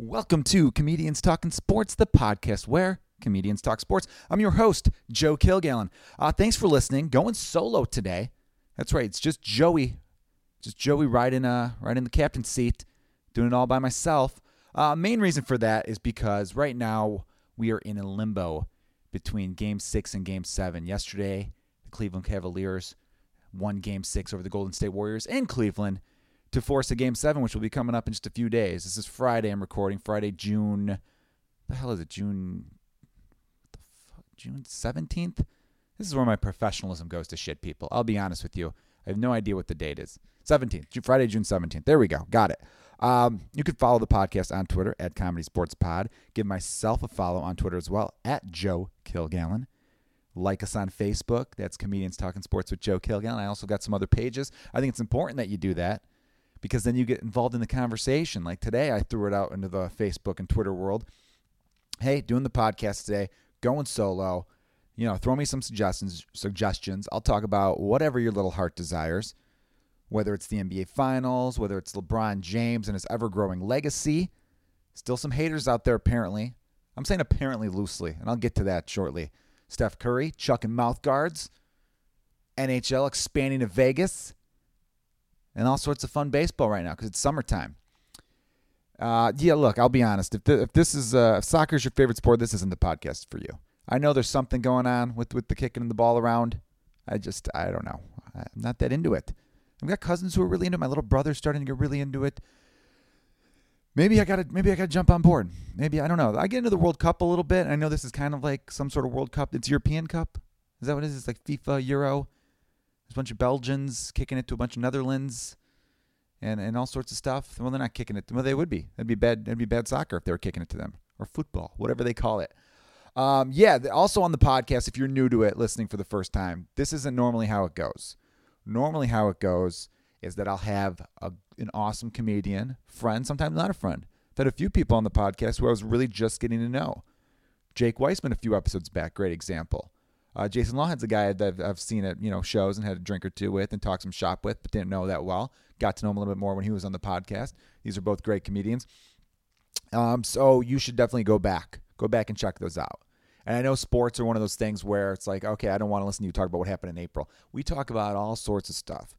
Welcome to Comedians Talking Sports, the podcast where comedians talk sports. I'm your host, Joe Kilgallen. Uh, thanks for listening. Going solo today. That's right. It's just Joey, just Joey riding, uh, riding the captain's seat, doing it all by myself. Uh, main reason for that is because right now we are in a limbo between Game Six and Game Seven. Yesterday, the Cleveland Cavaliers won Game Six over the Golden State Warriors in Cleveland to force a game seven, which will be coming up in just a few days. This is Friday. I'm recording Friday, June. The hell is it? June. The fuck, June 17th. This is where my professionalism goes to shit, people. I'll be honest with you. I have no idea what the date is. 17th, Friday, June 17th. There we go. Got it. Um, you can follow the podcast on Twitter at Comedy Sports Pod. Give myself a follow on Twitter as well at Joe Kilgallen. Like us on Facebook. That's Comedians Talking Sports with Joe Kilgallen. I also got some other pages. I think it's important that you do that because then you get involved in the conversation. Like today, I threw it out into the Facebook and Twitter world. Hey, doing the podcast today, going solo. You know, throw me some suggestions. Suggestions. I'll talk about whatever your little heart desires. Whether it's the NBA Finals, whether it's LeBron James and his ever-growing legacy. Still some haters out there, apparently. I'm saying apparently loosely, and I'll get to that shortly. Steph Curry chucking mouth guards. NHL expanding to Vegas and all sorts of fun baseball right now because it's summertime. Uh, yeah, look, I'll be honest. If, the, if this is uh, if soccer is your favorite sport, this isn't the podcast for you. I know there's something going on with with the kicking the ball around. I just I don't know. I'm not that into it. I've got cousins who are really into it. My little brother's starting to get really into it. Maybe I got to maybe I got to jump on board. Maybe I don't know. I get into the World Cup a little bit. I know this is kind of like some sort of World Cup. It's European Cup. Is that what it is? It's like FIFA Euro. There's a bunch of Belgians kicking it to a bunch of Netherlands and, and all sorts of stuff. Well, they're not kicking it. Well, they would be. That'd be bad. That'd be bad soccer if they were kicking it to them or football, whatever they call it. Um, yeah. Also on the podcast, if you're new to it, listening for the first time, this isn't normally how it goes. Normally, how it goes is that I'll have a, an awesome comedian, friend, sometimes not a friend. I've had a few people on the podcast who I was really just getting to know. Jake Weissman, a few episodes back, great example. Uh, Jason Lawhead's a guy that I've seen at you know shows and had a drink or two with and talked some shop with, but didn't know that well. Got to know him a little bit more when he was on the podcast. These are both great comedians. Um, so you should definitely go back, go back and check those out. And I know sports are one of those things where it's like, okay, I don't want to listen to you talk about what happened in April. We talk about all sorts of stuff.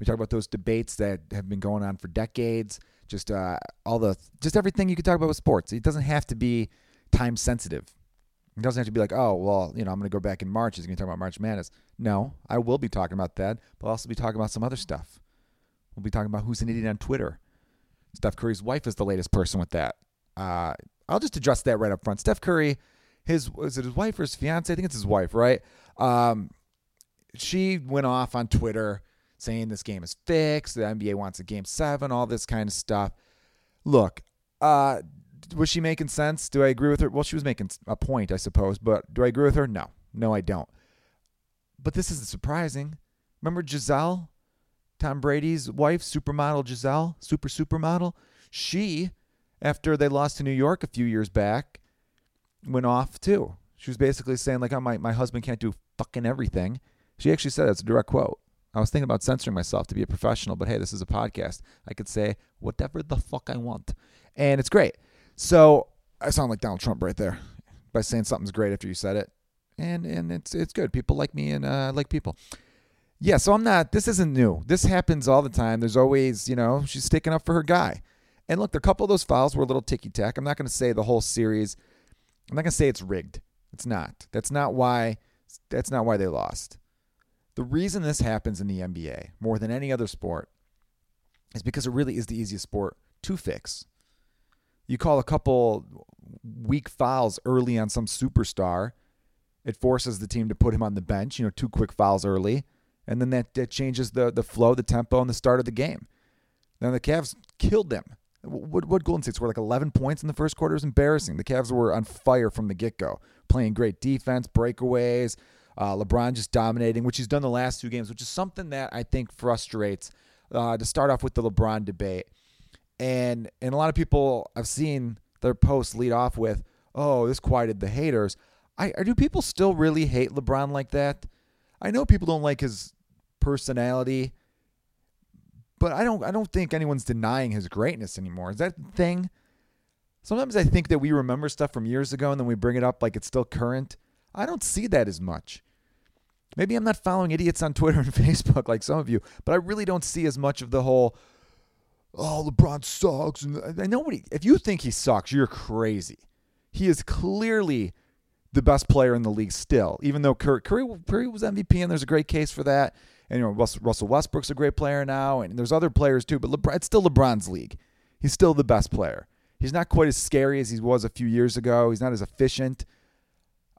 We talk about those debates that have been going on for decades. Just uh, all the, just everything you could talk about with sports. It doesn't have to be time sensitive. It doesn't have to be like, oh, well, you know, I'm going to go back in March. He's going to talk about March Madness. No, I will be talking about that, but I'll also be talking about some other stuff. We'll be talking about who's an idiot on Twitter. Steph Curry's wife is the latest person with that. Uh, I'll just address that right up front. Steph Curry, his was it his wife or his fiance? I think it's his wife, right? Um, she went off on Twitter saying this game is fixed. The NBA wants a game seven, all this kind of stuff. Look, uh, was she making sense? Do I agree with her? Well, she was making a point, I suppose, but do I agree with her? No, no, I don't. But this isn't surprising. Remember Gisele, Tom Brady's wife, supermodel Gisele, super supermodel? She, after they lost to New York a few years back, went off too. She was basically saying, like, oh, my, my husband can't do fucking everything. She actually said that's a direct quote. I was thinking about censoring myself to be a professional, but hey, this is a podcast. I could say whatever the fuck I want. And it's great. So I sound like Donald Trump right there by saying something's great after you said it, and and it's it's good. People like me and uh, like people. Yeah, so I'm not. This isn't new. This happens all the time. There's always, you know, she's sticking up for her guy. And look, a couple of those files were a little ticky tack. I'm not going to say the whole series. I'm not going to say it's rigged. It's not. That's not why. That's not why they lost. The reason this happens in the NBA more than any other sport is because it really is the easiest sport to fix you call a couple weak fouls early on some superstar, it forces the team to put him on the bench, you know, two quick fouls early, and then that, that changes the the flow, the tempo, and the start of the game. Then the Cavs killed them. What, what Golden State's were like 11 points in the first quarter is embarrassing. The Cavs were on fire from the get go, playing great defense, breakaways. Uh, LeBron just dominating, which he's done the last two games, which is something that I think frustrates. Uh, to start off with the LeBron debate, and and a lot of people I've seen their posts lead off with, "Oh, this quieted the haters." I, do people still really hate LeBron like that? I know people don't like his personality, but I don't I don't think anyone's denying his greatness anymore. Is that thing? Sometimes I think that we remember stuff from years ago and then we bring it up like it's still current. I don't see that as much. Maybe I'm not following idiots on Twitter and Facebook like some of you, but I really don't see as much of the whole, oh, LeBron sucks. And nobody, if you think he sucks, you're crazy. He is clearly the best player in the league still, even though Curry, Curry, Curry was MVP and there's a great case for that. And you know Russell Westbrook's a great player now, and there's other players too. But LeBron, it's still LeBron's league. He's still the best player. He's not quite as scary as he was a few years ago. He's not as efficient.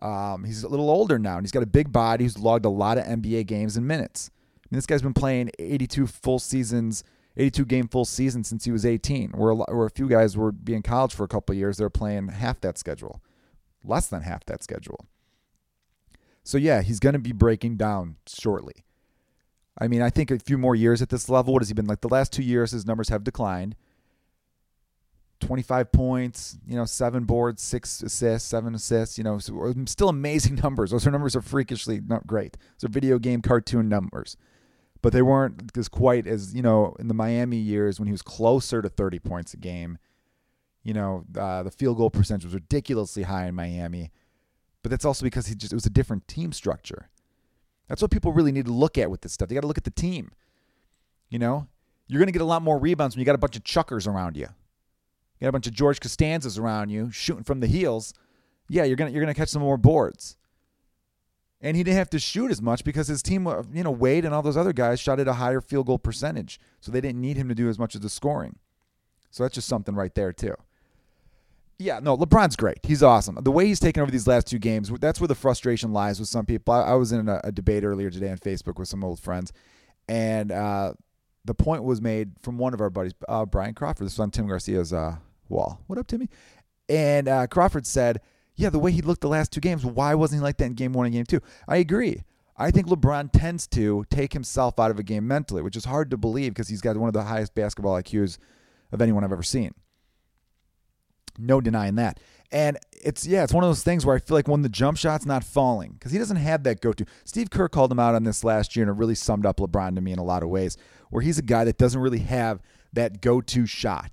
Um, he's a little older now, and he's got a big body. He's logged a lot of NBA games and minutes. I mean, this guy's been playing 82 full seasons, 82 game full season since he was 18. Where a, where a few guys were being college for a couple years, they're playing half that schedule, less than half that schedule. So yeah, he's going to be breaking down shortly. I mean, I think a few more years at this level. What has he been like? The last two years, his numbers have declined. 25 points, you know, seven boards, six assists, seven assists, you know, so still amazing numbers. Those are numbers are freakishly not great. Those are video game cartoon numbers. But they weren't as quite as, you know, in the Miami years when he was closer to 30 points a game. You know, uh, the field goal percentage was ridiculously high in Miami. But that's also because he just it was a different team structure. That's what people really need to look at with this stuff. They got to look at the team. You know, you're going to get a lot more rebounds when you got a bunch of chuckers around you. You got a bunch of George Costanzas around you shooting from the heels. Yeah, you're gonna you're gonna catch some more boards. And he didn't have to shoot as much because his team, uh, you know, Wade and all those other guys shot at a higher field goal percentage, so they didn't need him to do as much of the scoring. So that's just something right there too. Yeah, no, LeBron's great. He's awesome. The way he's taken over these last two games, that's where the frustration lies with some people. I, I was in a, a, debate earlier today on Facebook with some old friends, and uh, the point was made from one of our buddies, uh, Brian Crawford. This is on Tim Garcia's uh, wall. What up, Timmy? And uh, Crawford said, "Yeah, the way he looked the last two games, why wasn't he like that in Game One and Game Two? I agree. I think LeBron tends to take himself out of a game mentally, which is hard to believe because he's got one of the highest basketball IQs of anyone I've ever seen. No denying that. And it's yeah, it's one of those things where I feel like when the jump shot's not falling because he doesn't have that go-to. Steve Kerr called him out on this last year, and it really summed up LeBron to me in a lot of ways. Where he's a guy that doesn't really have that go-to shot.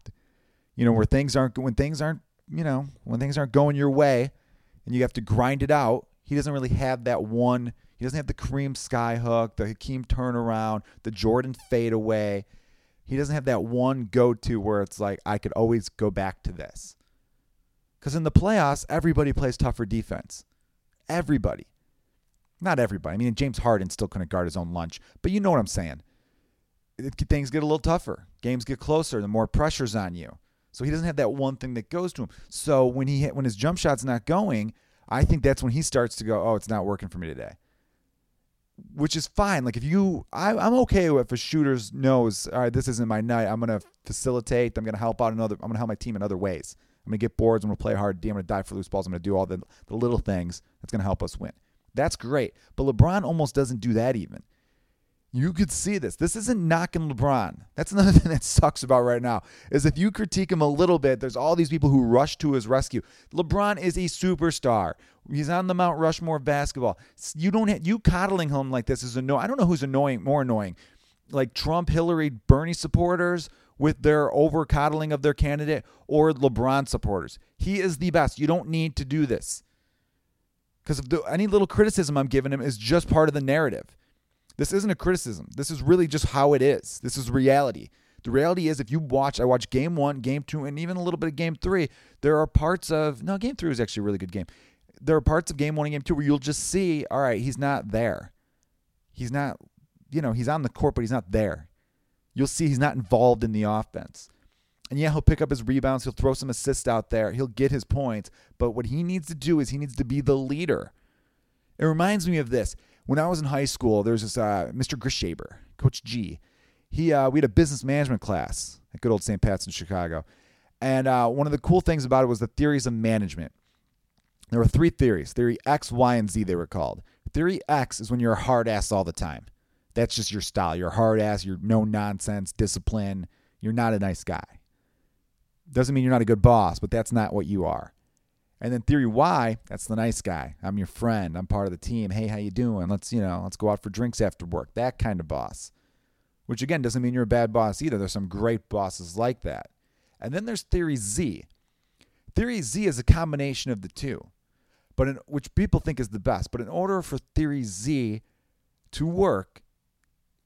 You know, where things aren't when things aren't you know when things aren't going your way, and you have to grind it out. He doesn't really have that one. He doesn't have the Kareem skyhook, the Hakeem turnaround, the Jordan fadeaway. He doesn't have that one go-to where it's like I could always go back to this. Because in the playoffs, everybody plays tougher defense. Everybody. Not everybody. I mean, James Harden still couldn't guard his own lunch, but you know what I'm saying. Things get a little tougher. Games get closer. The more pressure's on you. So he doesn't have that one thing that goes to him. So when he when his jump shot's not going, I think that's when he starts to go, oh, it's not working for me today. Which is fine. Like if you, I, I'm okay if a shooter knows, all right, this isn't my night. I'm gonna facilitate. I'm gonna help out another. I'm gonna help my team in other ways. I'm to get boards. I'm to play hard D. I'm going to die for loose balls. I'm to do all the, the little things that's to help us win. That's great. But LeBron almost doesn't do that even. You could see this. This isn't knocking LeBron. That's another thing that sucks about right now. Is if you critique him a little bit, there's all these people who rush to his rescue. LeBron is a superstar. He's on the Mount Rushmore of basketball. You don't have, you coddling him like this is annoying. I don't know who's annoying more annoying, like Trump, Hillary, Bernie supporters, with their over coddling of their candidate or LeBron supporters. He is the best. You don't need to do this. Because any little criticism I'm giving him is just part of the narrative. This isn't a criticism. This is really just how it is. This is reality. The reality is, if you watch, I watch game one, game two, and even a little bit of game three, there are parts of, no, game three was actually a really good game. There are parts of game one and game two where you'll just see, all right, he's not there. He's not, you know, he's on the court, but he's not there you'll see he's not involved in the offense. And yeah, he'll pick up his rebounds, he'll throw some assists out there, he'll get his points. But what he needs to do is he needs to be the leader. It reminds me of this. When I was in high school, there was this uh, Mr. Grishaber, Coach G. He uh, we had a business management class at good old St. Pat's in Chicago, and uh, one of the cool things about it was the theories of management. There were three theories: theory X, Y, and Z. They were called. Theory X is when you're a hard ass all the time. That's just your style. You're hard ass. You're no nonsense, discipline. You're not a nice guy. Doesn't mean you're not a good boss, but that's not what you are. And then theory Y, that's the nice guy. I'm your friend. I'm part of the team. Hey, how you doing? Let's, you know, let's go out for drinks after work. That kind of boss. Which again doesn't mean you're a bad boss either. There's some great bosses like that. And then there's theory Z. Theory Z is a combination of the two, but in, which people think is the best. But in order for Theory Z to work,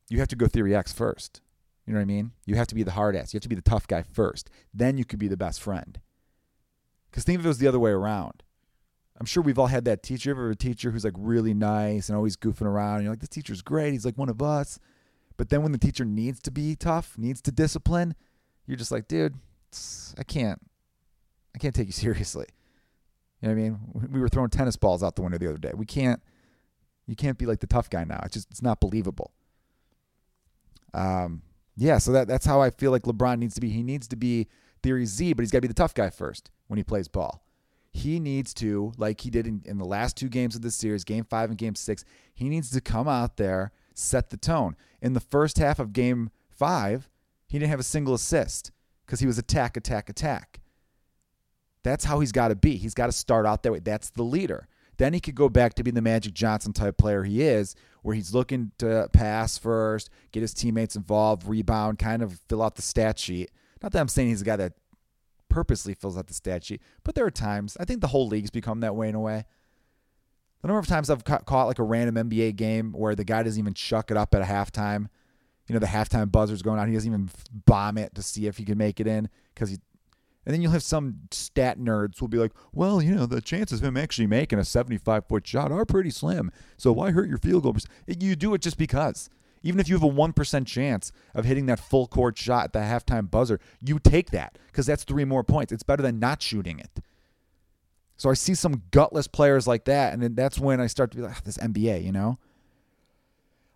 you have to go Theory X first. You know what I mean? You have to be the hard ass. You have to be the tough guy first. Then you could be the best friend. Because think if it was the other way around. I'm sure we've all had that teacher. Ever a teacher who's like really nice and always goofing around? And you're like, this teacher's great. He's like one of us. But then when the teacher needs to be tough, needs to discipline, you're just like, dude, I can't, I can't take you seriously. You know what I mean? We were throwing tennis balls out the window the other day. We can't, you can't be like the tough guy now. It's just, it's not believable. Um, yeah. So that that's how I feel like LeBron needs to be. He needs to be Theory Z, but he's got to be the tough guy first when he plays ball he needs to, like he did in, in the last two games of this series, game five and game six, he needs to come out there, set the tone. In the first half of game five, he didn't have a single assist because he was attack, attack, attack. That's how he's got to be. He's got to start out that way. That's the leader. Then he could go back to being the Magic Johnson type player he is, where he's looking to pass first, get his teammates involved, rebound, kind of fill out the stat sheet. Not that I'm saying he's a guy that purposely fills out the stat sheet. But there are times, I think the whole league's become that way in a way. The number of times I've ca- caught like a random NBA game where the guy doesn't even chuck it up at a halftime. You know, the halftime buzzer's going on. He doesn't even bomb it to see if he can make it in because he. And then you'll have some stat nerds will be like, well, you know, the chances of him actually making a 75 foot shot are pretty slim. So why hurt your field goal? You do it just because. Even if you have a 1% chance of hitting that full court shot at the halftime buzzer, you take that because that's three more points. It's better than not shooting it. So I see some gutless players like that, and then that's when I start to be like, ah, this NBA, you know?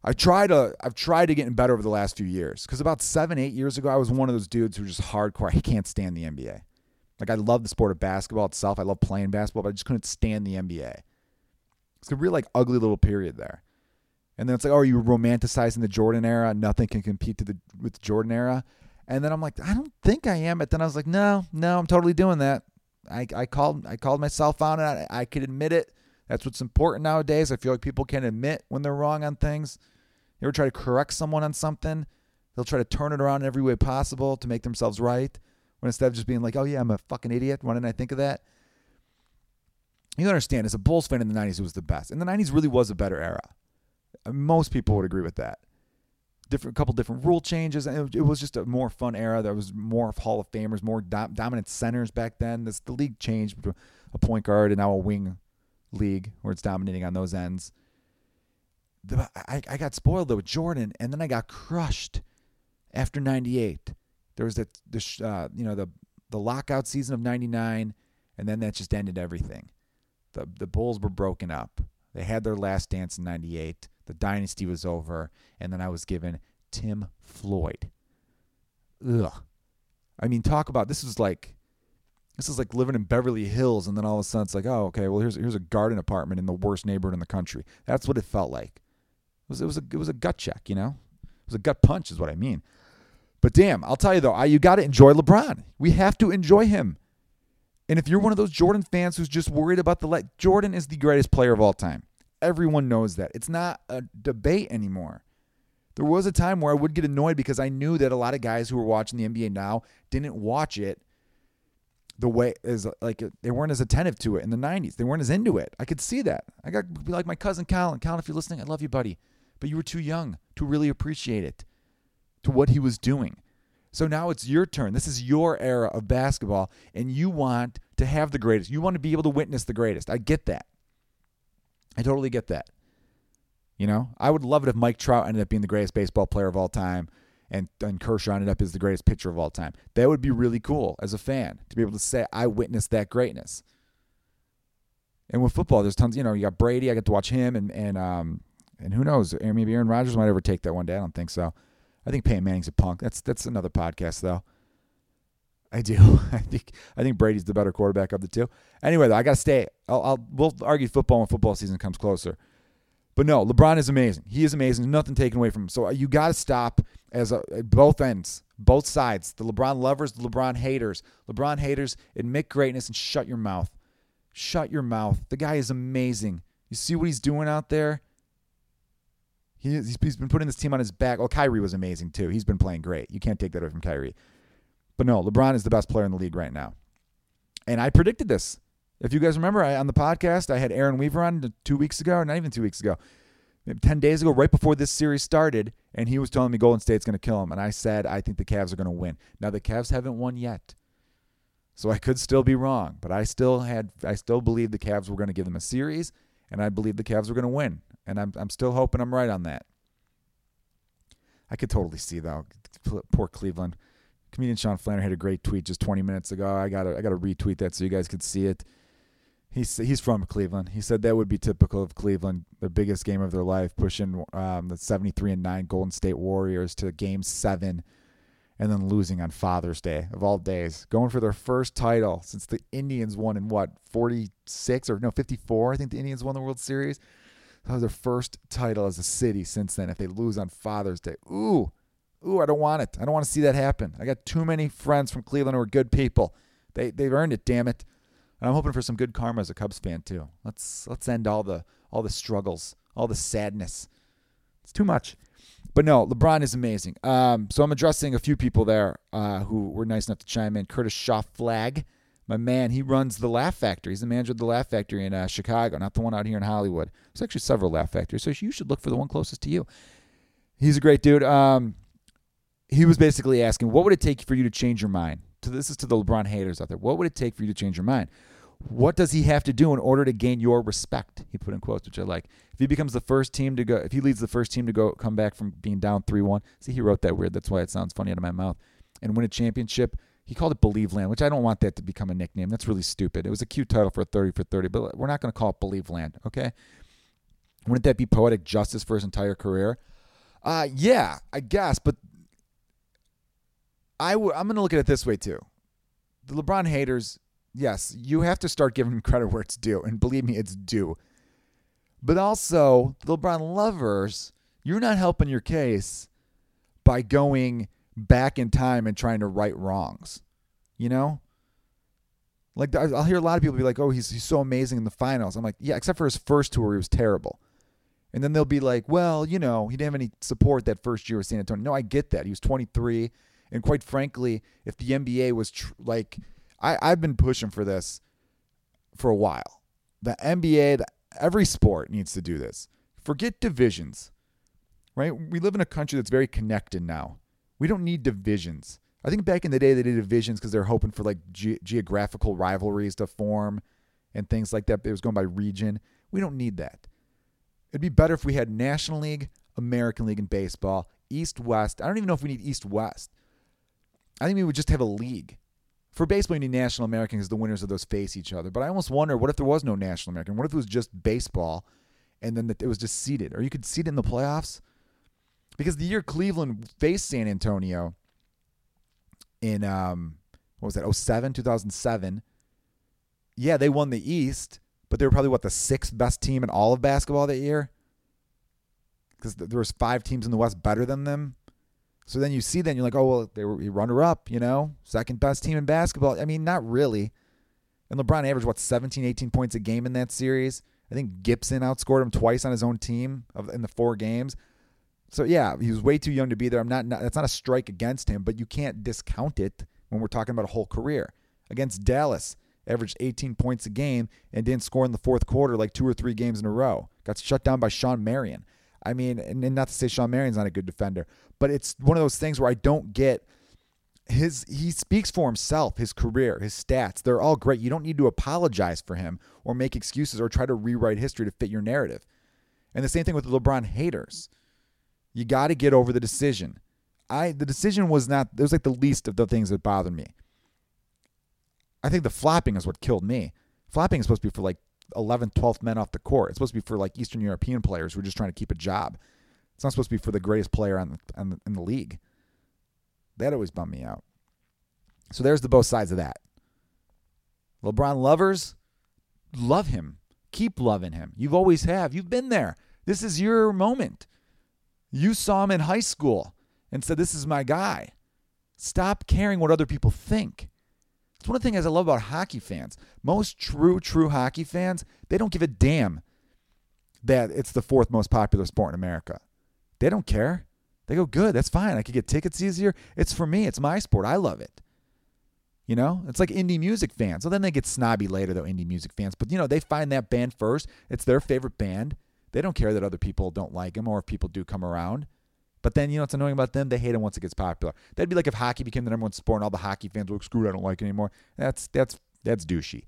I try to I've tried to get better over the last few years because about seven eight years ago I was one of those dudes who just hardcore. I can't stand the NBA. Like I love the sport of basketball itself. I love playing basketball, but I just couldn't stand the NBA. It's a real like ugly little period there. And then it's like, oh, are you romanticizing the Jordan era? Nothing can compete to the with the Jordan era. And then I'm like, I don't think I am. But then I was like, no, no, I'm totally doing that. I, I called I called myself on it. I, I could admit it. That's what's important nowadays. I feel like people can admit when they're wrong on things. You ever try to correct someone on something? They'll try to turn it around in every way possible to make themselves right. When instead of just being like, oh yeah, I'm a fucking idiot. Why didn't I think of that? You understand, as a Bulls fan in the 90s, it was the best. And the 90s really was a better era. Most people would agree with that. Different couple different rule changes, and it, was just a more fun era. There was more Hall of Famers, more dominant centers back then. This the league changed a point guard and now a wing league where it's dominating on those ends. The, I, I got spoiled though with Jordan, and then I got crushed after '98. There was that the uh, you know the the lockout season of '99, and then that just ended everything. The the Bulls were broken up. They had their last dance in '98. The dynasty was over, and then I was given Tim Floyd. Ugh. I mean, talk about this is like this is like living in Beverly Hills, and then all of a sudden it's like, oh, okay, well here's here's a garden apartment in the worst neighborhood in the country. That's what it felt like. It was it was a it was a gut check, you know. It was a gut punch, is what I mean. But damn, I'll tell you though, I, you got to enjoy LeBron. We have to enjoy him. And if you're one of those Jordan fans who's just worried about the let, Jordan is the greatest player of all time. Everyone knows that. It's not a debate anymore. There was a time where I would get annoyed because I knew that a lot of guys who were watching the NBA now didn't watch it the way as like they weren't as attentive to it in the 90s. They weren't as into it. I could see that. I got like my cousin Colin. Colin, if you're listening, I love you, buddy. But you were too young to really appreciate it, to what he was doing. So now it's your turn. This is your era of basketball, and you want to have the greatest. You want to be able to witness the greatest. I get that. I totally get that. You know, I would love it if Mike Trout ended up being the greatest baseball player of all time and, and Kershaw ended up as the greatest pitcher of all time. That would be really cool as a fan to be able to say, I witnessed that greatness. And with football, there's tons, you know, you got Brady, I get to watch him and, and, um, and who knows, maybe Aaron Rodgers might ever take that one day. I don't think so. I think Peyton Manning's a punk. That's, that's another podcast though. I do. I think I think Brady's the better quarterback of the two. Anyway, though, I got to stay. I'll, I'll we'll argue football when football season comes closer. But no, LeBron is amazing. He is amazing. Nothing taken away from him. So uh, you got to stop as a, at both ends, both sides. The LeBron lovers, the LeBron haters. LeBron haters admit greatness and shut your mouth. Shut your mouth. The guy is amazing. You see what he's doing out there? He, he's, been putting this team on his back. Oh, Kyrie was amazing too. He's been playing great. You can't take that away from Kyrie. But no, LeBron is the best player in the league right now. And I predicted this. If you guys remember, I, on the podcast, I had Aaron Weaver on two weeks ago, or not even two weeks ago, maybe 10 days ago, right before this series started, and he was telling me Golden State's going to kill him. And I said, I think the Cavs are going to win. Now, the Cavs haven't won yet. So I could still be wrong, but I still had I still believe the Cavs were going to give them a series, and I believe the Cavs were going to win. And I'm I'm still hoping I'm right on that. I could totally see though. Poor Cleveland. Comedian Sean Flannery had a great tweet just 20 minutes ago. I got I got to retweet that so you guys could see it. He's he's from Cleveland. He said that would be typical of Cleveland, the biggest game of their life, pushing um, the 73 and 9 Golden State Warriors to Game Seven, and then losing on Father's Day of all days, going for their first title since the Indians won in what 46 or no 54. I think the Indians won the World Series. That was their first title as a city since then. If they lose on Father's Day, ooh, ooh, I don't want it. I don't want to see that happen. I got too many friends from Cleveland who are good people. They they've earned it, damn it. And I'm hoping for some good karma as a Cubs fan too. Let's let's end all the all the struggles, all the sadness. It's too much. But no, LeBron is amazing. Um, so I'm addressing a few people there uh, who were nice enough to chime in. Curtis Shaw Flagg, my man, he runs the Laugh Factory. He's the manager of the Laugh Factory in uh, Chicago, not the one out here in Hollywood. There's actually several Laugh Factories, so you should look for the one closest to you. He's a great dude. Um, he was basically asking, what would it take for you to change your mind? To this is to the LeBron haters out there. What would it take for you to change your mind? What does he have to do in order to gain your respect? He put in quotes, which I like. If he becomes the first team to go, if he leads the first team to go come back from being down three one, see, he wrote that weird. That's why it sounds funny out of my mouth. And win a championship. He called it Believe Land, which I don't want that to become a nickname. That's really stupid. It was a cute title for a 30 for 30, but we're not going to call it Believe Land, okay? Wouldn't that be poetic justice for his entire career? Uh, yeah, I guess, but I w- I'm going to look at it this way too. The LeBron haters, yes, you have to start giving credit where it's due, and believe me, it's due. But also, the LeBron lovers, you're not helping your case by going back in time and trying to right wrongs. You know? Like I'll hear a lot of people be like, "Oh, he's he's so amazing in the finals." I'm like, "Yeah, except for his first tour, he was terrible." And then they'll be like, "Well, you know, he didn't have any support that first year with San Antonio." No, I get that. He was 23, and quite frankly, if the NBA was tr- like, I I've been pushing for this for a while. The NBA, the, every sport needs to do this. Forget divisions, right? We live in a country that's very connected now. We don't need divisions. I think back in the day they did divisions because they're hoping for like ge- geographical rivalries to form and things like that. It was going by region. We don't need that. It'd be better if we had National League, American League in baseball, East West. I don't even know if we need East West. I think we would just have a league. For baseball, you need National American because the winners of those face each other. But I almost wonder what if there was no National American? What if it was just baseball and then it was just seeded? Or you could seed it in the playoffs? Because the year Cleveland faced San Antonio, in um what was that 07 2007 yeah they won the east but they were probably what the sixth best team in all of basketball that year because there was five teams in the west better than them so then you see that and you're like oh well they were runner up you know second best team in basketball i mean not really and lebron averaged what 17 18 points a game in that series i think gibson outscored him twice on his own team in the four games so yeah, he was way too young to be there. I'm not, not that's not a strike against him, but you can't discount it when we're talking about a whole career. Against Dallas, averaged 18 points a game and didn't score in the fourth quarter like two or three games in a row. Got shut down by Shawn Marion. I mean, and, and not to say Shawn Marion's not a good defender, but it's one of those things where I don't get his he speaks for himself, his career, his stats. They're all great. You don't need to apologize for him or make excuses or try to rewrite history to fit your narrative. And the same thing with the LeBron haters. You got to get over the decision. I the decision was not it was like the least of the things that bothered me. I think the flopping is what killed me. Flopping is supposed to be for like 11th, 12th men off the court. It's supposed to be for like Eastern European players who are just trying to keep a job. It's not supposed to be for the greatest player on on the, in the league. That always bummed me out. So there's the both sides of that. LeBron lovers, love him. Keep loving him. You've always have. You've been there. This is your moment. You saw him in high school and said, This is my guy. Stop caring what other people think. It's one of the things I love about hockey fans. Most true, true hockey fans, they don't give a damn that it's the fourth most popular sport in America. They don't care. They go, good, that's fine. I could get tickets easier. It's for me. It's my sport. I love it. You know, it's like indie music fans. So then they get snobby later, though, indie music fans. But, you know, they find that band first. It's their favorite band. They don't care that other people don't like them or if people do come around. But then, you know what's annoying about them? They hate them once it gets popular. That'd be like if hockey became the number one sport and all the hockey fans were like, screw it, I don't like it anymore. That's, that's, that's douchey.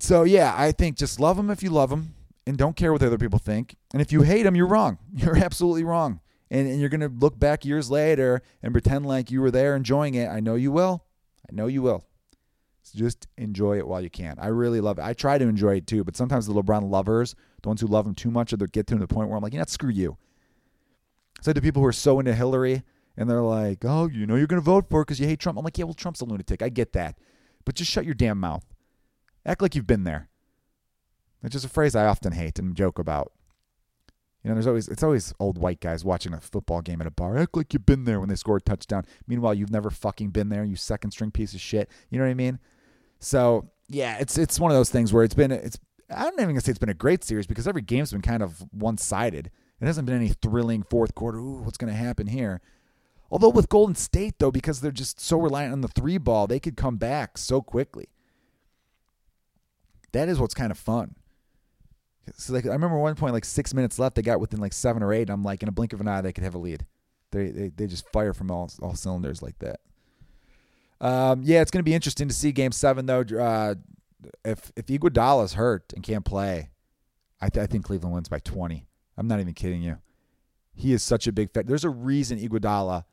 So, yeah, I think just love them if you love them and don't care what other people think. And if you hate them, you're wrong. You're absolutely wrong and, and you're going to look back years later and pretend like you were there enjoying it. I know you will. I know you will. So just enjoy it while you can. I really love it. I try to enjoy it too, but sometimes the LeBron lovers, the ones who love him too much, or they get to the point where I'm like, you know, screw you. It's like the people who are so into Hillary and they're like, oh, you know, you're going to vote for it because you hate Trump. I'm like, yeah, well, Trump's a lunatic. I get that. But just shut your damn mouth. Act like you've been there. It's just a phrase I often hate and joke about. You know, there's always it's always old white guys watching a football game at a bar. Act like you've been there when they score a touchdown. Meanwhile, you've never fucking been there. You second string piece of shit. You know what I mean? So yeah, it's it's one of those things where it's been it's I don't even say it's been a great series because every game's been kind of one sided. It hasn't been any thrilling fourth quarter. Ooh, what's going to happen here? Although with Golden State though, because they're just so reliant on the three ball, they could come back so quickly. That is what's kind of fun. So like I remember one point, like six minutes left, they got within like seven or eight. And I'm like, in a blink of an eye, they could have a lead. They they, they just fire from all all cylinders like that. Um, yeah, it's going to be interesting to see Game Seven though. Uh, if if Iguodala's hurt and can't play, I, th- I think Cleveland wins by 20. I'm not even kidding you. He is such a big factor. There's a reason Iguodala.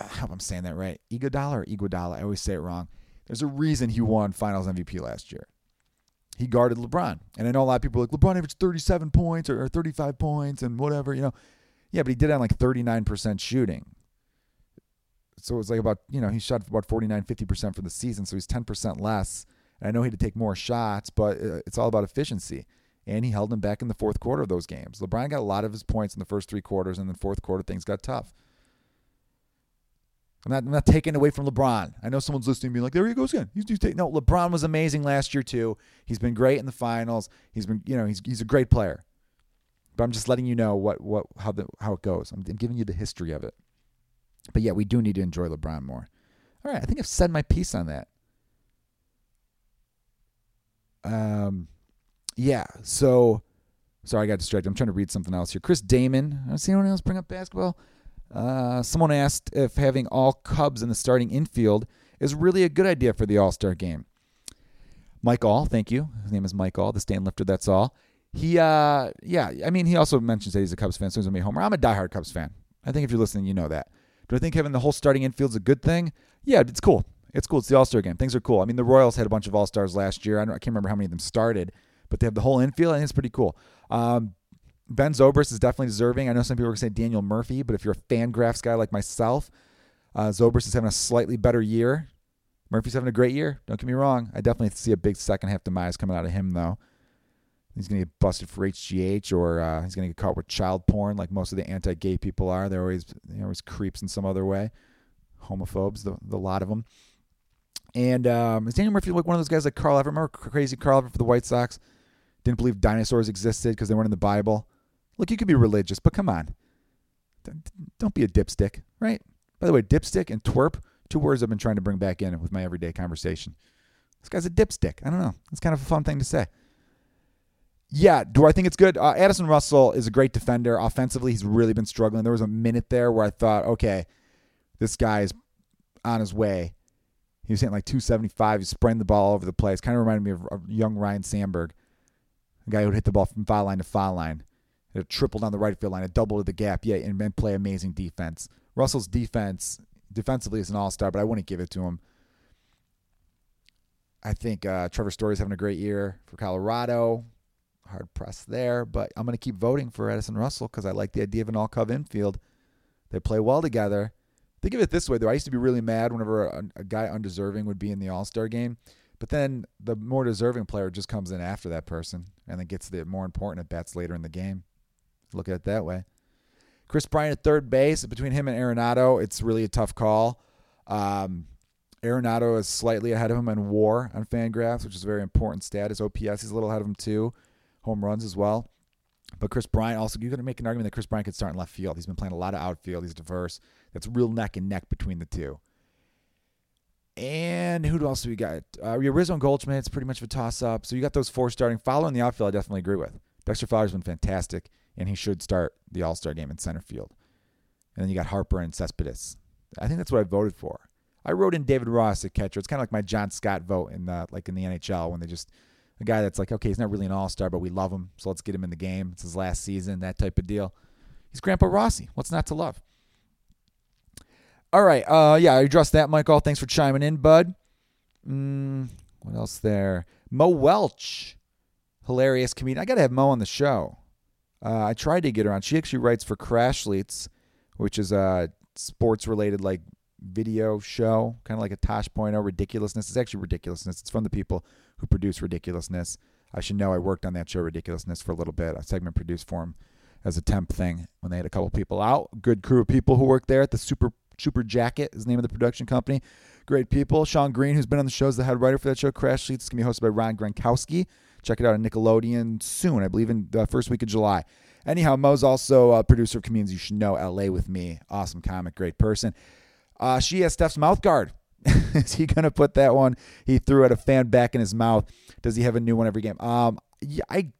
I hope I'm saying that right. Iguodala or Iguodala. I always say it wrong. There's a reason he won Finals MVP last year he guarded LeBron. And I know a lot of people are like, LeBron averaged 37 points or 35 points and whatever, you know. Yeah, but he did on like 39% shooting. So it was like about, you know, he shot about 49, 50% for the season. So he's 10% less. And I know he had to take more shots, but uh, it's all about efficiency. And he held him back in the fourth quarter of those games. LeBron got a lot of his points in the first three quarters, and then fourth quarter things got tough. I'm not, I'm not taking away from LeBron. I know someone's listening, being like, "There he goes again." He's, he's taking, no. LeBron was amazing last year too. He's been great in the finals. He's been, you know, he's he's a great player. But I'm just letting you know what what how the how it goes. I'm, I'm giving you the history of it. But yeah, we do need to enjoy LeBron more. All right, I think I've said my piece on that. Um, yeah. So, sorry, I got distracted. I'm trying to read something else here. Chris Damon. I don't see anyone else bring up basketball. Uh, someone asked if having all Cubs in the starting infield is really a good idea for the All Star game. Mike All, thank you. His name is Mike All, the stand lifter. That's all. He, uh, yeah, I mean, he also mentions that he's a Cubs fan, so he's gonna be homer. I'm a diehard Cubs fan. I think if you're listening, you know that. Do I think having the whole starting infield is a good thing? Yeah, it's cool. It's cool. It's the All Star game. Things are cool. I mean, the Royals had a bunch of All Stars last year. I, I, can't remember how many of them started, but they have the whole infield. I think it's pretty cool. Um, Ben Zobrist is definitely deserving. I know some people are going to say Daniel Murphy, but if you're a Fangraphs guy like myself, uh, Zobrist is having a slightly better year. Murphy's having a great year. Don't get me wrong. I definitely see a big second half demise coming out of him, though. He's going to get busted for HGH or uh, he's going to get caught with child porn like most of the anti gay people are. They're always, they're always creeps in some other way. Homophobes, the, the lot of them. And um, is Daniel Murphy like one of those guys like Carl Everett? Remember crazy Carl Everett for the White Sox? Didn't believe dinosaurs existed because they weren't in the Bible. Look, you could be religious, but come on. Don't be a dipstick, right? By the way, dipstick and twerp, two words I've been trying to bring back in with my everyday conversation. This guy's a dipstick. I don't know. It's kind of a fun thing to say. Yeah, do I think it's good? Uh, Addison Russell is a great defender. Offensively, he's really been struggling. There was a minute there where I thought, okay, this guy is on his way. He was hitting like 275. He's spraying the ball all over the place. Kind of reminded me of, of young Ryne Sandberg, a guy who would hit the ball from foul line to foul line a triple down the right field line, a double to the gap, yeah, and then play amazing defense. Russell's defense defensively is an all star, but I wouldn't give it to him. I think uh, Trevor Story's having a great year for Colorado. Hard pressed there, but I'm going to keep voting for Addison Russell because I like the idea of an all Cub infield. They play well together. Think of it this way, though. I used to be really mad whenever a, a guy undeserving would be in the All Star game. But then the more deserving player just comes in after that person and then gets the more important at bats later in the game. Look at it that way. Kris Bryant at third base. Between him and Arenado, it's really a tough call. Um, Arenado is slightly ahead of him in WAR on Fangraphs, which is a very important stat. His OPS is a little ahead of him too. Home runs as well. But Kris Bryant also, you're going to make an argument that Kris Bryant could start in left field. He's been playing a lot of outfield. He's diverse. That's real neck and neck between the two. And who else do we got? Uh, Rizzo and Goldschmidt's pretty much a toss up. So you got those four starting. Fowler in the outfield, I definitely agree with. Dexter Fowler's been fantastic, and he should start the All Star game in center field. And then you got Harper and Cespedes. I think that's what I voted for. I wrote in David Ross at catcher. It's kind of like my John Scott vote in the like in the NHL when they just a guy that's like, okay, he's not really an all star, but we love him, so let's get him in the game. It's his last season, that type of deal. He's Grandpa Rossi. What's not to love? All right. Uh, yeah, I addressed that, Michael. Thanks for chiming in, bud. Mm, what else there? Mo Welch, hilarious comedian. I got to have Mo on the show. Uh, I tried to get her on. She actually writes for Crashletes, which is a sports related like video show, kind of like a Tosh Point ridiculousness. It's actually ridiculousness. It's from the people who produce ridiculousness. I should know I worked on that show, Ridiculousness, for a little bit. A segment produced for them as a temp thing when they had a couple people out. Good crew of people who worked there at the Super Super Jacket is the name of the production company. Great people. Sean Green, who's been on the show, is the head writer for that show. Crashletes is going to be hosted by Rob Gronkowski. Check it out on Nickelodeon soon, I believe in the first week of July. Anyhow, Mo's also a producer of Comedians You Should Know, LA with me. Awesome comic, great person. Uh, she has Steph's mouth guard. is he going to put that one he threw at a fan back in his mouth? Does he have a new one every game? Um, I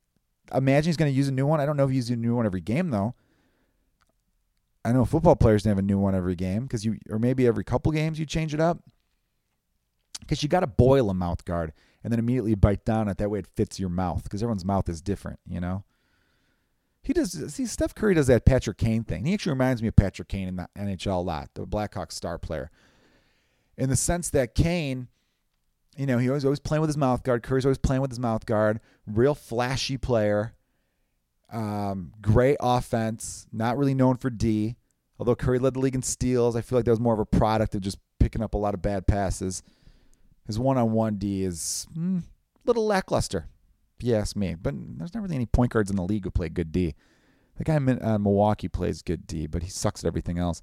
imagine he's going to use a new one. I don't know if he uses a new one every game, though. I know football players have a new one every game because you, or maybe every couple games you change it up. Because you got to boil a mouth guard and then immediately bite down it. That way it fits your mouth because everyone's mouth is different, you know? He does, see, Steph Curry does that Patrick Kane thing. He actually reminds me of Patrick Kane in the NHL a lot, the Blackhawks star player. In the sense that Kane, you know, he was always playing with his mouth guard. Curry's always playing with his mouth guard. Real flashy player um, great offense, not really known for D. Although Curry led the league in steals, I feel like that was more of a product of just picking up a lot of bad passes. His one-on-one D is mm, a little lackluster, if you ask me. But there's not really any point guards in the league who play good D. The guy in uh, Milwaukee plays good D, but he sucks at everything else.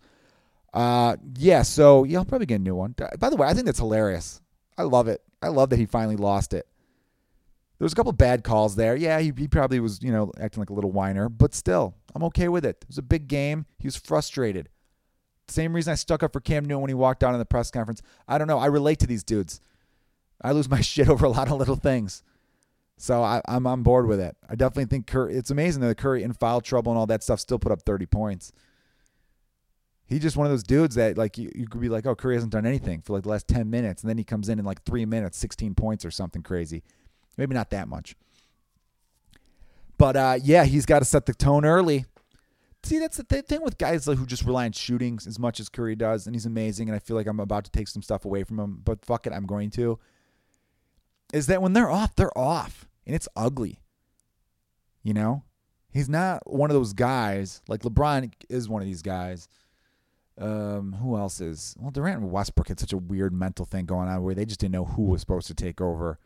Uh, yeah, so yeah, I'll probably get a new one. By the way, I think that's hilarious. I love it. I love that he finally lost it. There was a couple bad calls there. Yeah, he, he probably was, you know, acting like a little whiner, but still, I'm okay with it. It was a big game. He was frustrated. Same reason I stuck up for Cam Newton when he walked out in the press conference. I don't know. I relate to these dudes. I lose my shit over a lot of little things. So I, am on board with it. I definitely think Curry, it's amazing that Curry in foul trouble and all that stuff still put up 30 points. He's just one of those dudes that like you, you could be like, oh, Curry hasn't done anything for like the last 10 minutes. And then he comes in in like three minutes, 16 points or something crazy. Maybe not that much. But uh, yeah, he's got to set the tone early. See, that's the thing with guys who just rely on shootings as much as Curry does, and he's amazing. And I feel like I'm about to take some stuff away from him, but fuck it, I'm going to. Is that when they're off, they're off, and it's ugly. You know, he's not one of those guys like LeBron is one of these guys. Um, who else is? Well, Durant and Westbrook had such a weird mental thing going on where they just didn't know who was supposed to take over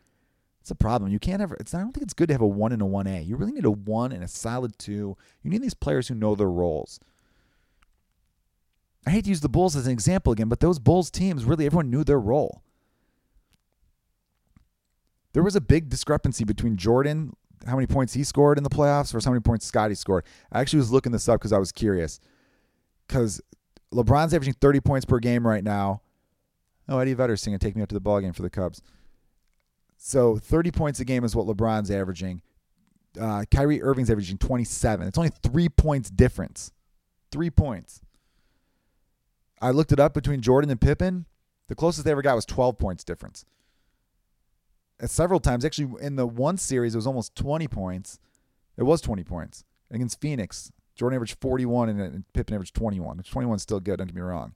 it's a problem. You can't ever. It's. I don't think it's good to have a one and a one A. You really need a one and a solid two. You need these players who know their roles. I hate to use the Bulls as an example again, but those Bulls teams really everyone knew their role. There was a big discrepancy between Jordan, how many points he scored in the playoffs, versus how many points Scottie scored. I actually was looking this up because I was curious. Because LeBron's averaging 30 points per game right now. Oh, Eddie Vedder's singing "Take Me Up to the Ball Game" for the Cubs. So 30 points a game is what LeBron's averaging. Uh, Kyrie Irving's averaging 27. It's only three points difference. Three points. I looked it up between Jordan and Pippen. The closest they ever got was 12 points difference. At several times, actually, in the one series, it was almost 20 points. It was 20 points against Phoenix. Jordan averaged 41 and Pippen averaged 21. 21 is still good, don't get me wrong.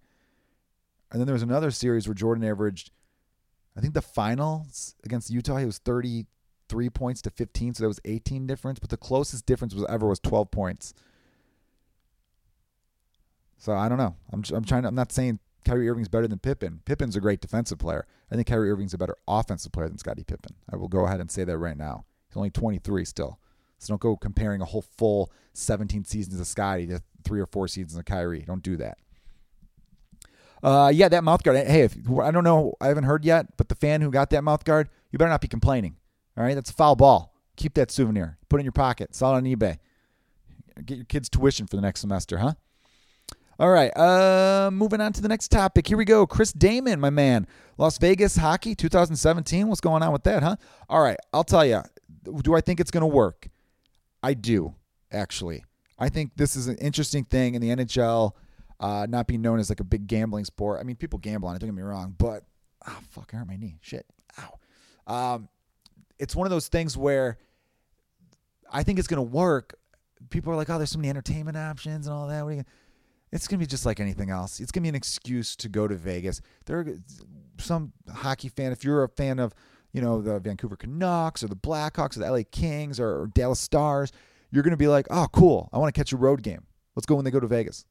And then there was another series where Jordan averaged I think the finals against Utah, he was 33 points to 15, so that was 18 difference. But the closest difference was ever was 12 points. So I don't know. I'm I'm trying. I'm not saying Kyrie Irving's better than Pippen. Pippen's a great defensive player. I think Kyrie Irving's a better offensive player than Scottie Pippen. I will go ahead and say that right now. He's only 23 still. So don't go comparing a whole full 17 seasons of Scottie to three or four seasons of Kyrie. Don't do that. Uh, yeah, that mouth guard. Hey, if, I don't know, I haven't heard yet, but the fan who got that mouth guard, you better not be complaining. All right, that's a foul ball. Keep that souvenir. Put it in your pocket. Sell it on eBay. Get your kids' tuition for the next semester, huh? All right. Uh, moving on to the next topic. Here we go. Chris Damon, my man. Las Vegas hockey 2017. What's going on with that, huh? All right. I'll tell you. Do I think it's going to work? I do, actually. I think this is an interesting thing in the NHL, uh, not being known as like a big gambling sport. I mean, people gamble on it, don't get me wrong, but oh, fuck, I hurt my knee. Shit. Ow. Um, it's one of those things where I think it's to work. People are like, oh, there's so many entertainment options and all that. What are you it's going to be just like anything else. It's to be an excuse to go to Vegas. There are some hockey fan, if you're a fan of, you know, the Vancouver Canucks or the Blackhawks or the LA Kings or Dallas Stars, you're to be like, oh, cool. I want to catch a road game. Let's go when they go to Vegas.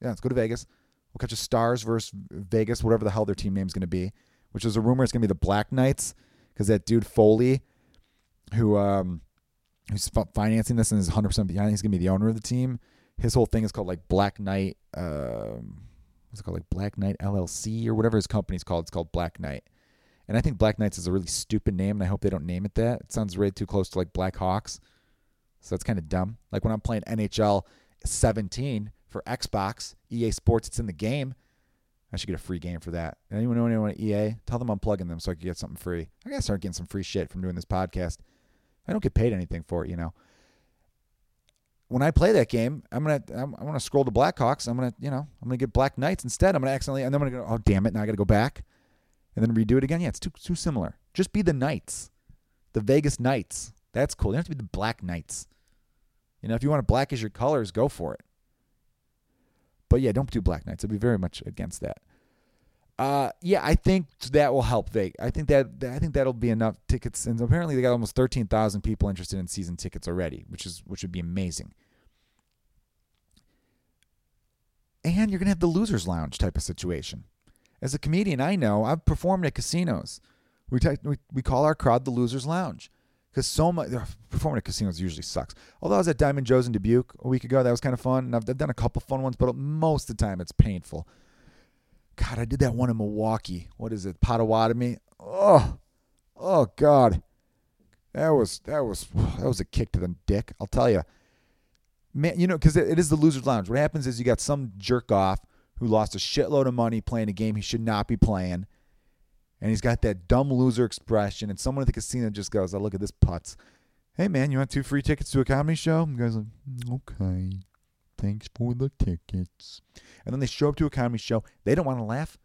Yeah, let's go to Vegas. We'll catch a Stars versus Vegas, whatever the hell their team name is going to be, which is a rumor it's going to be the Black Knights because that dude Foley, who um, who's financing this and is 100% behind, he's going to be the owner of the team his whole thing is called like Black Knight. Um, what's it called? Like Black Knight LLC or whatever his company's called. It's called Black Knight. And I think Black Knights is a really stupid name, and I hope they don't name it that. It sounds way too close to like Black Hawks. So it's kind of dumb. Like when I'm playing NHL 17 for Xbox, EA Sports, it's in the game. I should get a free game for that. Anyone know anyone at EA? Tell them I'm plugging them so I can get something free. I gotta start getting some free shit from doing this podcast. I don't get paid anything for it, you know when I play that game, I'm gonna I'm, I'm gonna scroll to Blackhawks. I'm gonna you know I'm gonna get Black Knights instead. I'm gonna accidentally and then I'm gonna go oh damn it now I gotta go back and then redo it again. Yeah, it's too too similar. Just be the Knights, the Vegas Knights. That's cool. You don't have to be the Black Knights. You know if you want to black as your colors, go for it. But yeah, don't do Black Knights. I'd be very much against that. Uh, yeah, I think that will help Vegas. I think that I think that'll be enough tickets, and apparently they got almost thirteen thousand people interested in season tickets already, which is which would be amazing. And you're gonna have the losers lounge type of situation. As a comedian, I know I've performed at casinos. We t- we, we call our crowd the losers lounge because so much performing at casinos usually sucks. Although I was at Diamond Joe's in Dubuque a week ago, that was kind of fun, and I've, done a couple fun ones, but uh, most of the time it's painful. God, I did that one in Milwaukee. What is it? Potawatomi. Oh, oh God, that was that was that was a kick to the dick. I'll tell you, man. You know, because it, it is the losers' lounge. What happens is you got some jerk off who lost a shitload of money playing a game he should not be playing, and he's got that dumb loser expression. And someone at the casino just goes, "I look at this putz." Hey man, you want two free tickets to a comedy show? And the guy's like, mm, okay. Thanks for the tickets. And then they show up to a comedy show. They don't want to laugh.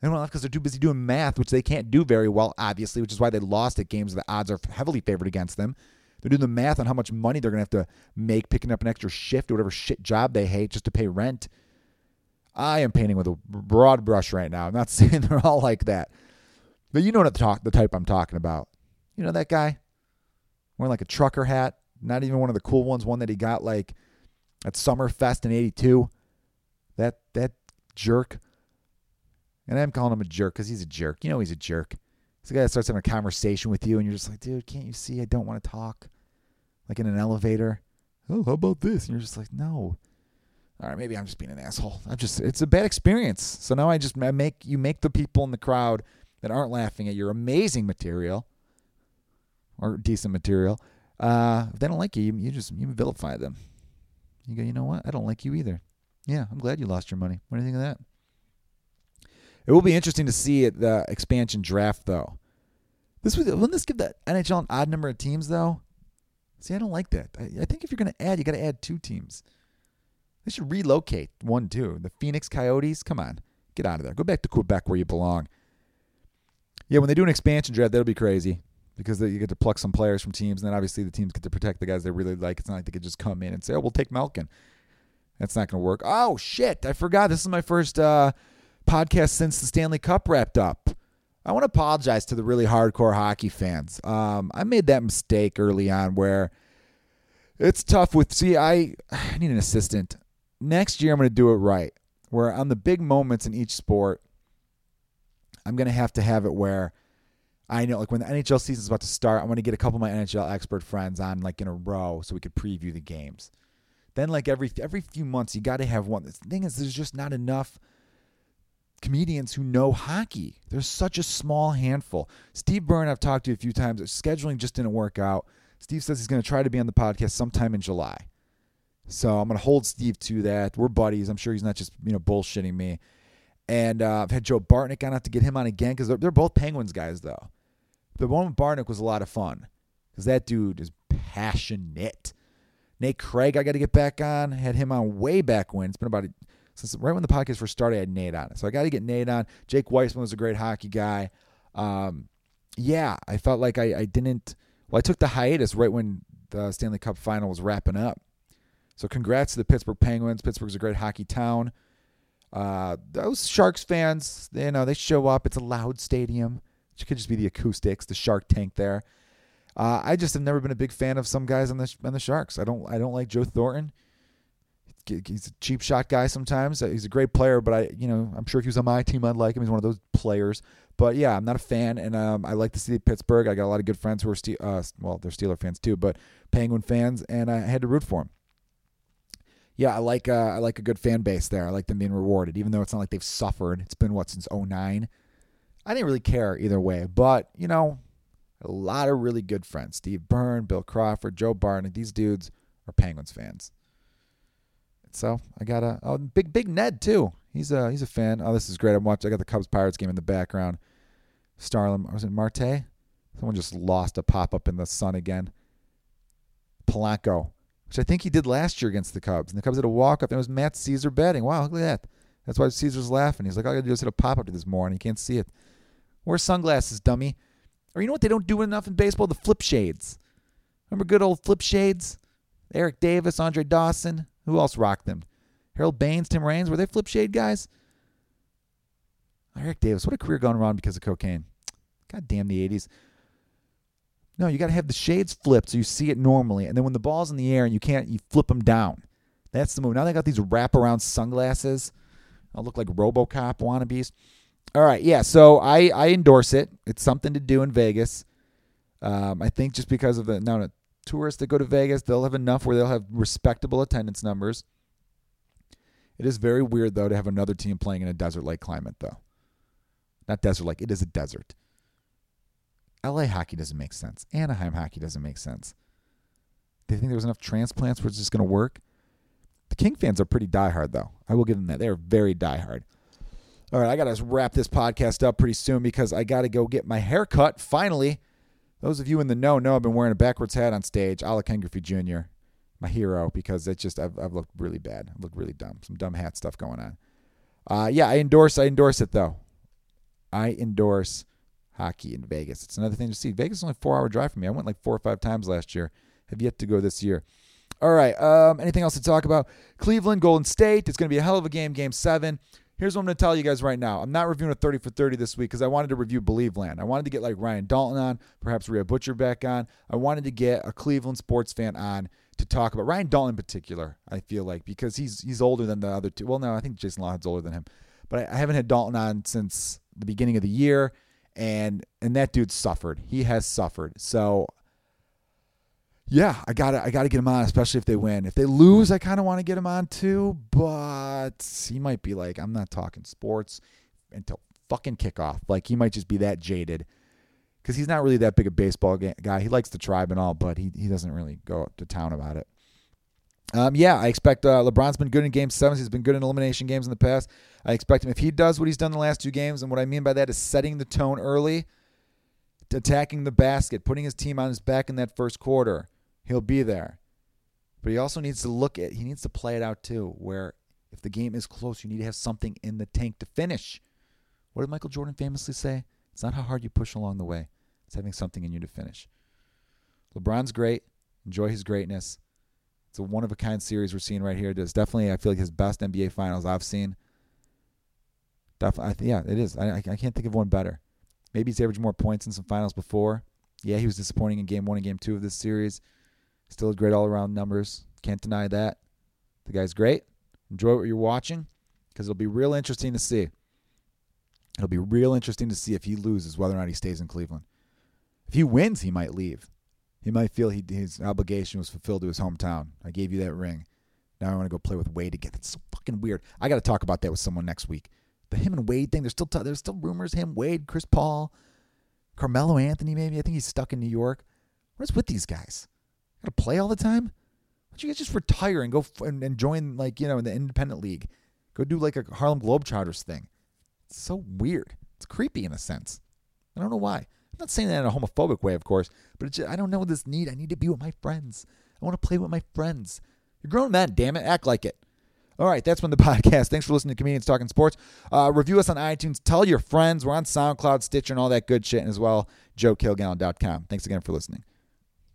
They don't want to laugh because they're too busy doing math, which they can't do very well, obviously, which is why they lost at games the odds are heavily favored against them. They're doing the math on how much money they're going to have to make picking up an extra shift or whatever shit job they hate just to pay rent. I am painting with a broad brush right now. I'm not saying they're all like that. But you know what the, talk, the type I'm talking about. You know that guy? Wearing like a trucker hat. Not even one of the cool ones, one that he got like at Summerfest in 82. That that jerk. And I'm calling him a jerk because he's a jerk. You know he's a jerk. He's the guy that starts having a conversation with you and you're just like, dude, can't you see I don't want to talk? Like in an elevator. Oh, how about this? And you're just like, no. All right, maybe I'm just being an asshole. I'm just it's a bad experience. So now I just I make you make the people in the crowd that aren't laughing at your amazing material or decent material. Uh, if they don't like you, you, just you vilify them. You go, you know what? I don't like you either. Yeah, I'm glad you lost your money. What do you think of that? It will be interesting to see at the expansion draft, though. This would wouldn't this give the NHL an odd number of teams, though? See, I don't like that. I, I think if you're going to add, you got to add two teams. They should relocate one, too. The Phoenix Coyotes, come on, get out of there. Go back to Quebec where you belong. Yeah, when they do an expansion draft, that'll be crazy because you get to pluck some players from teams, and then obviously the teams get to protect the guys they really like. It's not like they could just come in and say, "Oh, we'll take Malkin." That's not going to work. Oh shit! I forgot. This is my first uh, podcast since the Stanley Cup wrapped up. I want to apologize to the really hardcore hockey fans. Um, I made that mistake early on where it's tough with. See, I, I need an assistant. Next year, I'm going to do it right. Where on the big moments in each sport, I'm going to have to have it where I know, like when the NHL season is about to start, I want to get a couple of my NHL expert friends on, like in a row, so we could preview the games. Then, like every every few months, you got to have one. The thing is, there's just not enough comedians who know hockey. There's such a small handful. Steve Byrne, I've talked to a few times. Scheduling just didn't work out. Steve says he's going to try to be on the podcast sometime in July. So I'm gonna hold Steve to that. We're buddies. I'm sure he's not just you know bullshitting me. And uh, I've had Joe Bartnick on. I have to get him on again because they're, they're both Penguins guys though. The one with Bartnick was a lot of fun because that dude is passionate. Nate Craig, I got to get back on. Had him on way back when. It's been about a, since right when the podcast first started. I had Nate on, so I got to get Nate on. Jake Weisman was a great hockey guy. Um, yeah, I felt like I, I didn't. Well, I took the hiatus right when the Stanley Cup final was wrapping up. So congrats to the Pittsburgh Penguins. Pittsburgh's a great hockey town. Uh, those Sharks fans, you know, they show up. It's a loud stadium. It could just be the acoustics, the Shark Tank there. Uh, I just have never been a big fan of some guys on the on the Sharks. I don't I don't like Joe Thornton. He's a cheap shot guy sometimes. He's a great player, but I you know I'm sure if he was on my team I'd like him. He's one of those players. But yeah, I'm not a fan, and um, I like to see Pittsburgh. I got a lot of good friends who are Ste- uh, well, they're Steeler fans too, but Penguin fans, and I had to root for him. Yeah, I like uh, I like a good fan base there. I like them being rewarded, even though it's not like they've suffered. It's been what since 09. I didn't really care either way, but you know, a lot of really good friends: Steve Byrne, Bill Crawford, Joe Bartnick. These dudes are Penguins fans. So I got a oh, big big Ned too. He's a he's a fan. Oh, this is great. I'm watching. I got the Cubs Pirates game in the background. Starling was it Marte? Someone just lost a pop up in the sun again. Polanco, which I think he did last year against the Cubs, and the Cubs had a walk up. it was Matt Szczur betting. Wow, look at that. That's why Szczur's laughing. He's like, all I gotta do is hit a pop up to this morning. You can't see it. Wear sunglasses, dummy. Or you know what they don't do enough in baseball? The flip shades. Remember good old flip shades? Eric Davis, Andre Dawson. Who else rocked them? Harold Baines, Tim Raines. Were they flip shade guys? Eric Davis. What a career gone wrong because of cocaine. God damn the 80s. No, you got to have the shades flipped so you see it normally. And then when the ball's in the air and you can't, you flip them down. That's the move. Now they got these wraparound sunglasses. I'll look like Robocop wannabes. All right, yeah. So I I endorse it. It's something to do in Vegas. Um, I think just because of the now the tourists that go to Vegas, they'll have enough where they'll have respectable attendance numbers. It is very weird though to have another team playing in a desert like climate though. Not desert like it is a desert. LA hockey doesn't make sense. Anaheim hockey doesn't make sense. They think there was enough transplants where it's just going to work. The King fans are pretty diehard, though. I will give them that. They're very diehard. All right, I got to wrap this podcast up pretty soon because I got to go get my hair cut finally. Those of you in the know know I've been wearing a backwards hat on stage, a la Jr., my hero, because it's just, I've, I've looked really bad. I look really dumb. Some dumb hat stuff going on. Uh, yeah, I endorse, I endorse it, though. I endorse hockey in Vegas. It's another thing to see. Vegas is only four hour drive from me. I went like four or five times last year. Have yet to go this year. All right. Um, anything else to talk about? Cleveland, Golden State. It's going to be a hell of a game, game seven. Here's what I'm going to tell you guys right now. I'm not reviewing a 30 for 30 this week because I wanted to review Believeland. I wanted to get like Ryan Dalton on, perhaps Rhea Butcher back on. I wanted to get a Cleveland sports fan on to talk about Ryan Dalton in particular. I feel like because he's he's older than the other two. Well, no, I think Jason Lawhead's older than him, but I, I haven't had Dalton on since the beginning of the year and and that dude suffered. He has suffered. So yeah, I gotta I gotta get him on, especially if they win. If they lose, I kind of want to get him on too, but he might be like, I'm not talking sports until fucking kickoff. Like he might just be that jaded because he's not really that big a baseball guy. He likes the tribe and all, but he he doesn't really go to town about it. Um, yeah, I expect uh, LeBron's been good in game sevens. He's been good in elimination games in the past. I expect him, if he does what he's done the last two games, and what I mean by that is setting the tone early, attacking the basket, putting his team on his back in that first quarter, he'll be there. But he also needs to look at, he needs to play it out too, where if the game is close, you need to have something in the tank to finish. What did Michael Jordan famously say? It's not how hard you push along the way, it's having something in you to finish. LeBron's great. Enjoy his greatness. It's a one of a kind series we're seeing right here. It's definitely, I feel like his best NBA finals I've seen. Definitely, yeah, it is. I, I can't think of one better. Maybe he's averaged more points in some finals before. Yeah, he was disappointing in game one and game two of this series. Still had great all around numbers. Can't deny that. The guy's great. Enjoy what you're watching because it'll be real interesting to see. It'll be real interesting to see if he loses, whether or not he stays in Cleveland. If he wins, he might leave. He might feel he, his obligation was fulfilled to his hometown. I gave you that ring. Now I want to go play with Wade again. It's so fucking weird. I got to talk about that with someone next week. The him and Wade thing. There's still t- there's still rumors. Him, Wade, Chris Paul, Carmelo Anthony. Maybe I think he's stuck in New York. What is with these guys? Got to play all the time. Why don't you guys just retire and go f- and, and join like you know in the independent league? Go do like a Harlem Globetrotters thing. It's so weird. It's creepy in a sense. I don't know why. I'm not saying that in a homophobic way, of course, but just, I don't know this need. I need to be with my friends. I want to play with my friends. You're grown men, damn it. Act like it. All right, that's been the podcast. Thanks for listening to Comedians Talking Sports. Uh, review us on iTunes. Tell your friends. We're on SoundCloud, Stitcher, and all that good shit. And as well, joekilgallon.com. Thanks again for listening.